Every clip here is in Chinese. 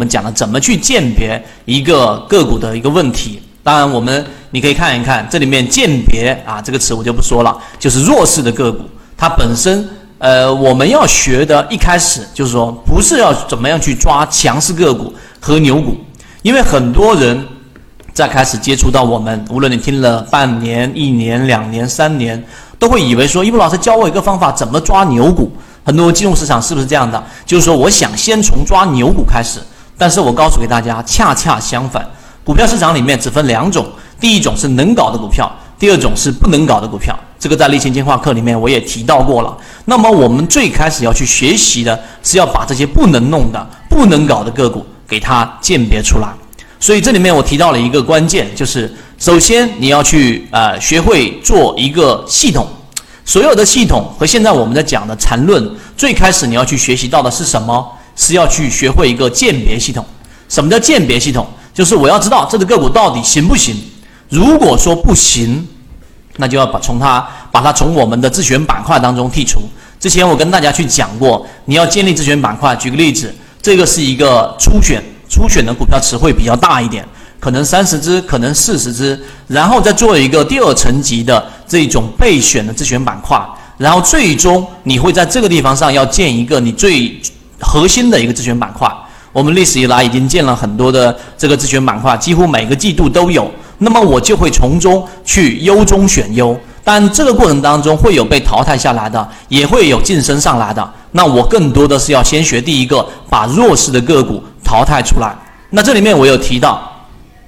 我们讲了怎么去鉴别一个个股的一个问题。当然，我们你可以看一看这里面鉴别啊这个词我就不说了，就是弱势的个股，它本身呃我们要学的一开始就是说不是要怎么样去抓强势个股和牛股，因为很多人在开始接触到我们，无论你听了半年、一年、两年、三年，都会以为说一布老师教我一个方法怎么抓牛股。很多金融市场是不是这样的？就是说我想先从抓牛股开始，但是我告诉给大家，恰恰相反。股票市场里面只分两种，第一种是能搞的股票，第二种是不能搞的股票。这个在例行进化课里面我也提到过了。那么我们最开始要去学习的是要把这些不能弄的、不能搞的个股给它鉴别出来。所以这里面我提到了一个关键，就是首先你要去呃学会做一个系统。所有的系统和现在我们在讲的缠论，最开始你要去学习到的是什么？是要去学会一个鉴别系统。什么叫鉴别系统？就是我要知道这只个股到底行不行。如果说不行，那就要把从它把它从我们的自选板块当中剔除。之前我跟大家去讲过，你要建立自选板块。举个例子，这个是一个初选，初选的股票池会比较大一点，可能三十只，可能四十只，然后再做一个第二层级的这种备选的自选板块，然后最终你会在这个地方上要建一个你最核心的一个自选板块。我们历史以来已经建了很多的这个自选板块，几乎每个季度都有。那么我就会从中去优中选优，但这个过程当中会有被淘汰下来的，也会有晋升上来的。那我更多的是要先学第一个，把弱势的个股淘汰出来。那这里面我有提到，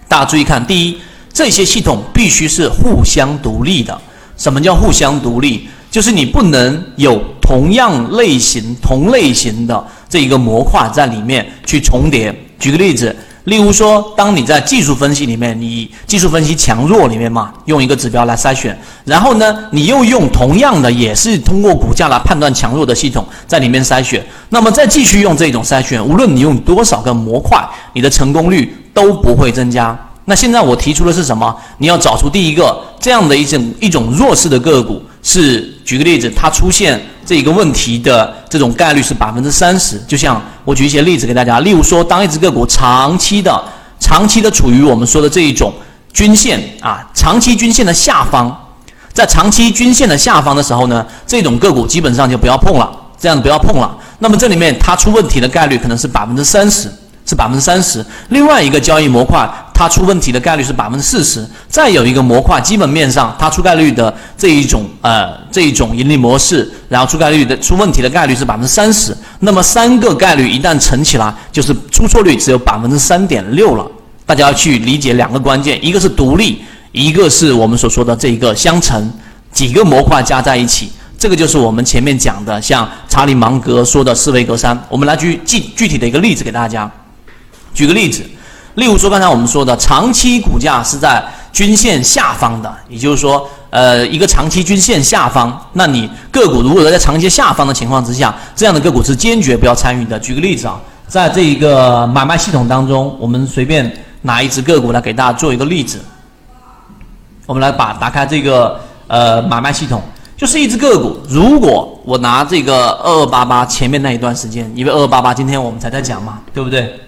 大家注意看，第一，这些系统必须是互相独立的。什么叫互相独立？就是你不能有同样类型、同类型的。这一个模块在里面去重叠。举个例子，例如说，当你在技术分析里面，你技术分析强弱里面嘛，用一个指标来筛选，然后呢，你又用同样的，也是通过股价来判断强弱的系统在里面筛选，那么再继续用这种筛选，无论你用多少个模块，你的成功率都不会增加。那现在我提出的是什么？你要找出第一个这样的一种一种弱势的个股。是，举个例子，它出现这一个问题的这种概率是百分之三十。就像我举一些例子给大家，例如说，当一只个股长期的、长期的处于我们说的这一种均线啊，长期均线的下方，在长期均线的下方的时候呢，这种个股基本上就不要碰了，这样子不要碰了。那么这里面它出问题的概率可能是百分之三十。是百分之三十，另外一个交易模块它出问题的概率是百分之四十，再有一个模块基本面上它出概率的这一种呃这一种盈利模式，然后出概率的出问题的概率是百分之三十，那么三个概率一旦乘起来，就是出错率只有百分之三点六了。大家要去理解两个关键，一个是独立，一个是我们所说的这一个相乘，几个模块加在一起，这个就是我们前面讲的像查理芒格说的四维格栅。我们来举具具体的一个例子给大家。举个例子，例如说刚才我们说的，长期股价是在均线下方的，也就是说，呃，一个长期均线下方，那你个股如果在长期下方的情况之下，这样的个股是坚决不要参与的。举个例子啊，在这一个买卖系统当中，我们随便拿一只个股来给大家做一个例子，我们来把打开这个呃买卖系统，就是一只个股，如果我拿这个二二八八前面那一段时间，因为二二八八今天我们才在讲嘛，对不对？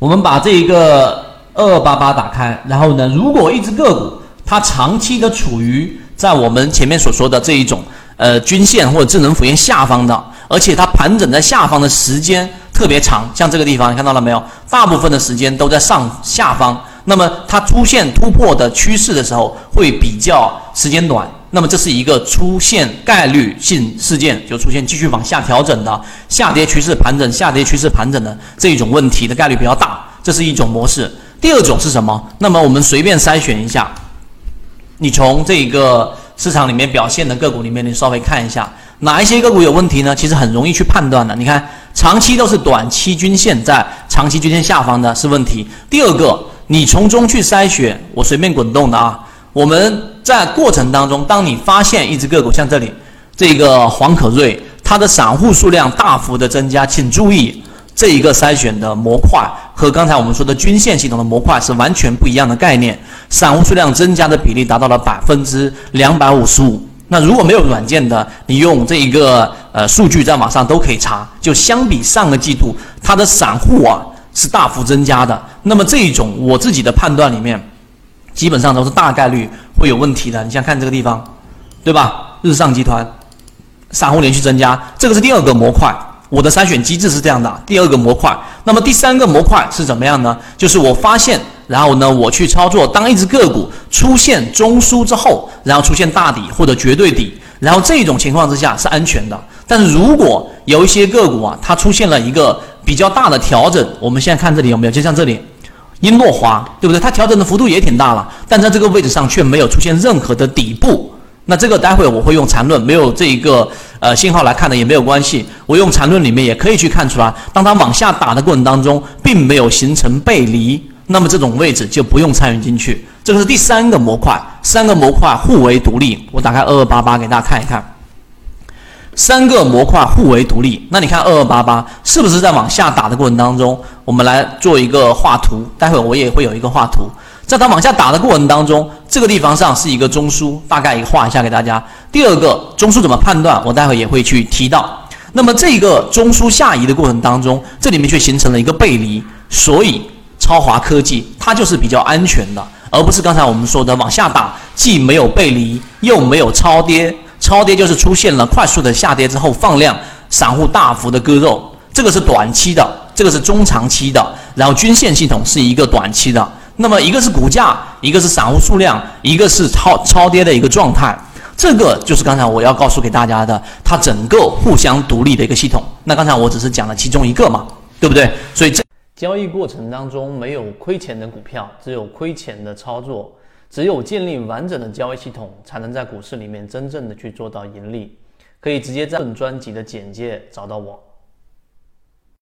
我们把这一个二二八八打开，然后呢，如果一只个股它长期的处于在我们前面所说的这一种呃均线或者智能辅线下方的，而且它盘整在下方的时间特别长，像这个地方你看到了没有？大部分的时间都在上下方，那么它出现突破的趋势的时候会比较时间短。那么这是一个出现概率性事件，就出现继续往下调整的下跌趋势盘整、下跌趋势盘整的这一种问题的概率比较大，这是一种模式。第二种是什么？那么我们随便筛选一下，你从这个市场里面表现的个股里面，你稍微看一下哪一些个股有问题呢？其实很容易去判断的。你看，长期都是短期均线在长期均线下方的是问题。第二个，你从中去筛选，我随便滚动的啊，我们。在过程当中，当你发现一只个股像这里，这个黄可瑞，它的散户数量大幅的增加，请注意这一个筛选的模块和刚才我们说的均线系统的模块是完全不一样的概念。散户数量增加的比例达到了百分之两百五十五，那如果没有软件的，你用这一个呃数据在网上都可以查，就相比上个季度，它的散户啊是大幅增加的。那么这一种我自己的判断里面，基本上都是大概率会有问题的。你像看这个地方，对吧？日上集团散户连续增加，这个是第二个模块。我的筛选机制是这样的，第二个模块。那么第三个模块是怎么样呢？就是我发现，然后呢，我去操作，当一只个股出现中枢之后，然后出现大底或者绝对底，然后这种情况之下是安全的。但是如果有一些个股啊，它出现了一个比较大的调整，我们现在看这里有没有？就像这里，英诺华，对不对？它调整的幅度也挺大了，但在这个位置上却没有出现任何的底部。那这个待会我会用缠论，没有这一个呃信号来看的也没有关系。我用缠论里面也可以去看出来，当它往下打的过程当中，并没有形成背离，那么这种位置就不用参与进去。这个是第三个模块，三个模块互为独立。我打开二二八八给大家看一看，三个模块互为独立。那你看二二八八是不是在往下打的过程当中，我们来做一个画图，待会我也会有一个画图。在它往下打的过程当中，这个地方上是一个中枢，大概画一下给大家。第二个中枢怎么判断，我待会也会去提到。那么这个中枢下移的过程当中，这里面却形成了一个背离，所以超华科技它就是比较安全的，而不是刚才我们说的往下打，既没有背离，又没有超跌。超跌就是出现了快速的下跌之后放量，散户大幅的割肉，这个是短期的，这个是中长期的，然后均线系统是一个短期的。那么一个是股价，一个是散户数量，一个是超超跌的一个状态，这个就是刚才我要告诉给大家的，它整个互相独立的一个系统。那刚才我只是讲了其中一个嘛，对不对？所以这交易过程当中没有亏钱的股票，只有亏钱的操作。只有建立完整的交易系统，才能在股市里面真正的去做到盈利。可以直接在本专辑的简介找到我。